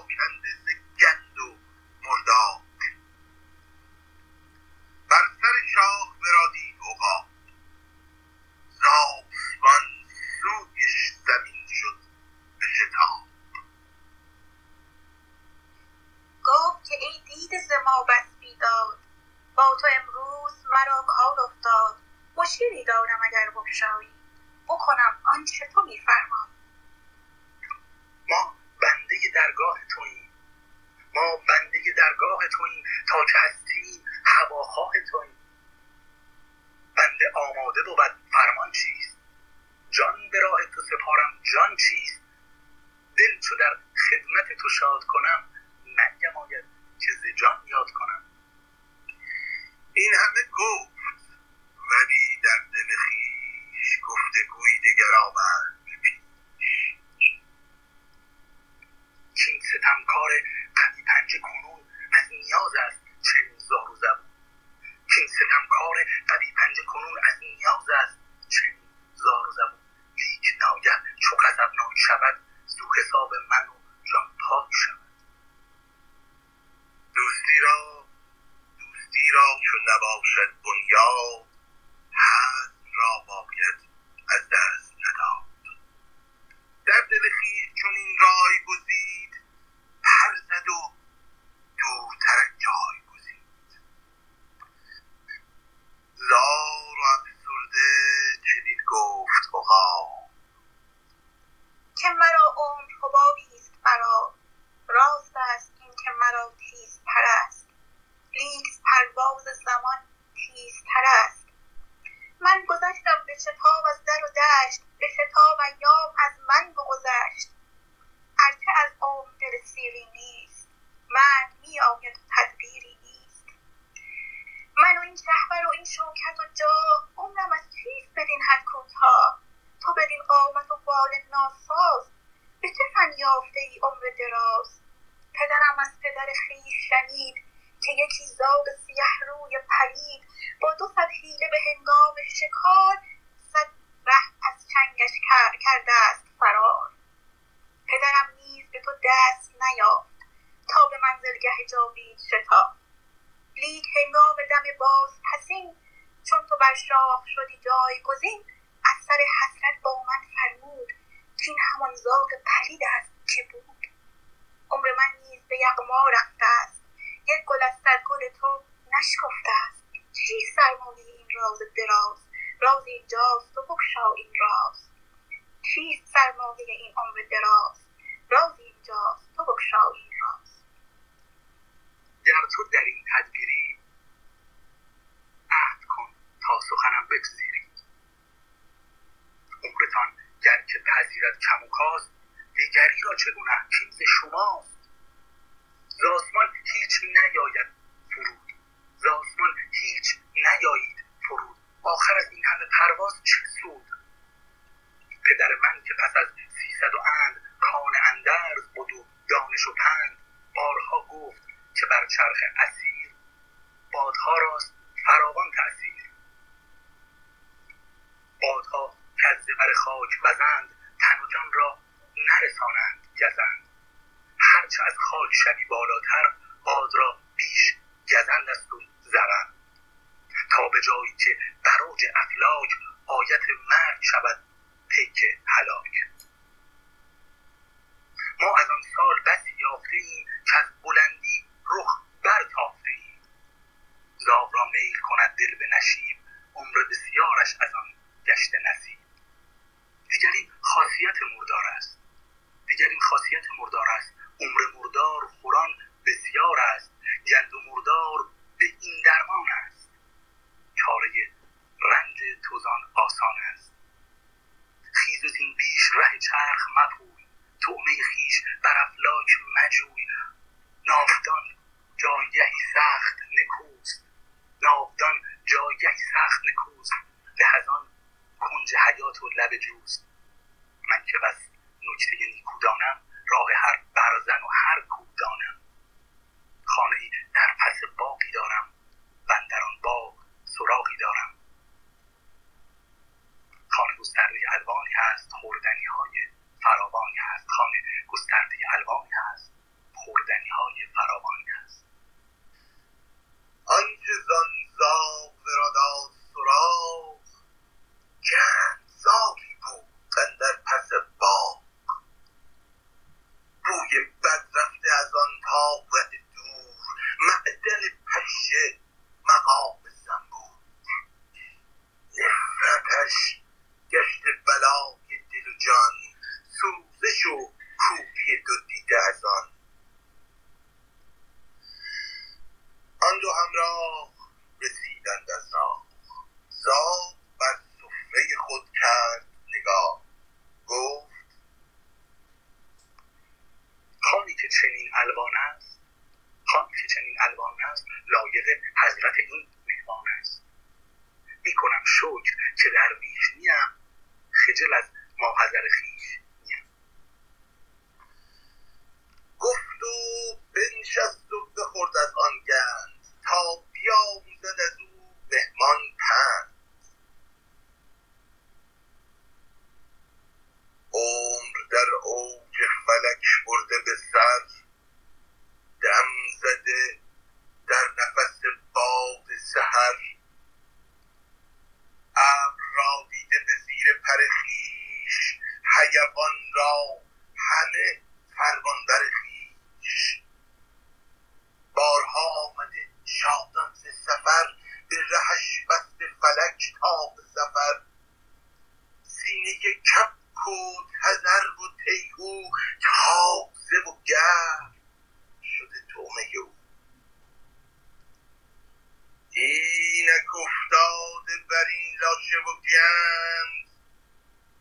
شکم آکنده ز گند و بر سر شاخ برادید عقاب ز آسمان سویش زمین شد به شتاب. گفت که ای دیده ز ما بس بیداد با تو امروز مرا کار افتاد. مشکلی دارم اگر بگشایی. بکنم آنچه تو میفرمایی. ما بنده درگاه توییم. ما بنده درگاه توییم تا که هستیم هواخواه توییم. بنده آماده بود فرمان چیست؟ جان به راه تو سپارم. جان چیست؟ دل چو در خدمت تو شاد کنم ننگم آید که ز جان یاد کنم. این همه گفت. ستمکار قوی پنجه کنون از نیاز است چنین زار و زبون کین ستمکار قوی پنجه کنون از نیاز است چنین زار و زبون لیک ناگه چو غضبناک شود زو حساب من و جان پاک شود دوستی را دوستی را چو نباشد بنیاد حد را باید از دست نداد در دل خویش چون این رای گزید پر زد و دورترک جای گزید زار و افسرده چنین گفت عقاب که مرا عمر حبابی است مرا راست است این که مرا تیز پرست لیک پرواز زمان تیزتر است من گذشتم به شتاب از در و دشت به شتاب ایام از من بگذشت ارچه از عمر دل سیری نیست مرگ می آید و تدبیری نیست من و این شهپر و این شوکت و جاه عمرم از چیست بدین حد کوتاه تو بدین بال ناساز. به چه فن یافته ای عمر دراز؟ پدرم از پدر خویش شنید که یکی زاغ سیه روی پرید با دو صد حیله به هنگام شکار صد ره از چنگش کر- کرده است فرار. پدرم نیز به تو دست نیافت تا به منزلگه جاوید شتافت. لیک هنگام دم باز پسین چون تو بر شاه شدی جایگزین. از سر حسرت با من فرمود کین همان زاغ پلید است که بود. عمر من نیز به یغما رفته است. یک گل از صد گل تو نشکفته است. چیست سرمایه این راز دراز؟ راز اینجاست تو بگشا این راز. چیست سرمایه این عمر دراز؟ راز اینجاست تو بگشا این راز. گر تو در این تدبیری عهد کن تا سخنم بپذیری عمرتان گر که پذیرد کم و کاست دیگری را چگونه ز شماست؟ بر خاک بزند تن و جان را نرسانند گزند. هرچه از خاک شوی بالاتر باد را بیش گزند است و زرند. تا به جایی که براج افلاک آیت مرگ شود پیک هلاک. ما از آن سال جوز من که بس نکته نیکودانم.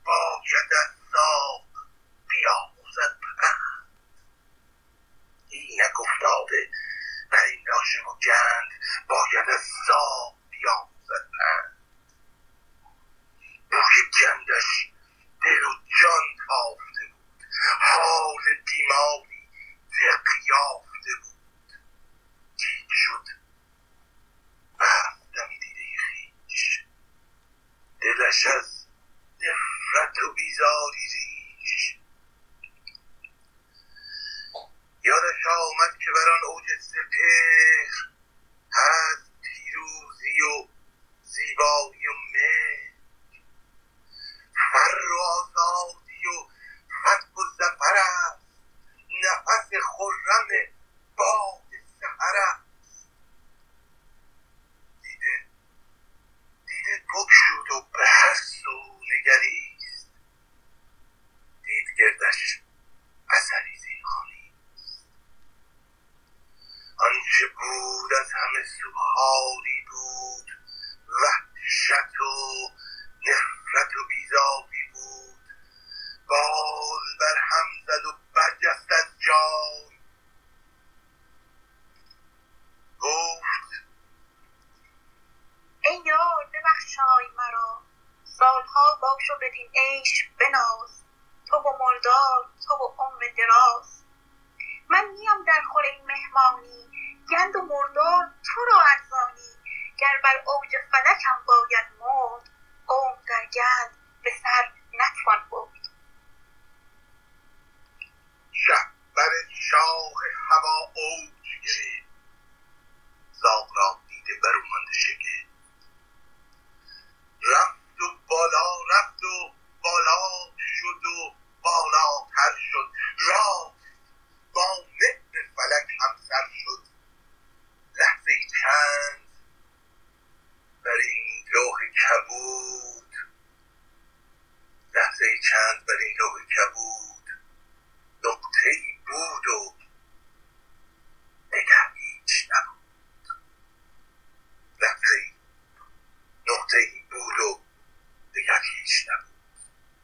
باشدت نام بیاموزد پند اینک افتاده بر این ناشم و گند باید از سام بیاموزد پند بوی گندش دل و جان تافته بود. حال بیماری shit سبحانی بود وحشت و نفرت و بیزاری بود. بال بر هم زد و برجست از جان گفت ای یار ببخشای مرا. سالها باش و بدین عیش بناز. تو و مردار تو و عمر دراز. من میام در خور این مهمانی. گند و مردار تو را ارزانی. گر بر اوج فلک هم باید مرد قوم در گند به سر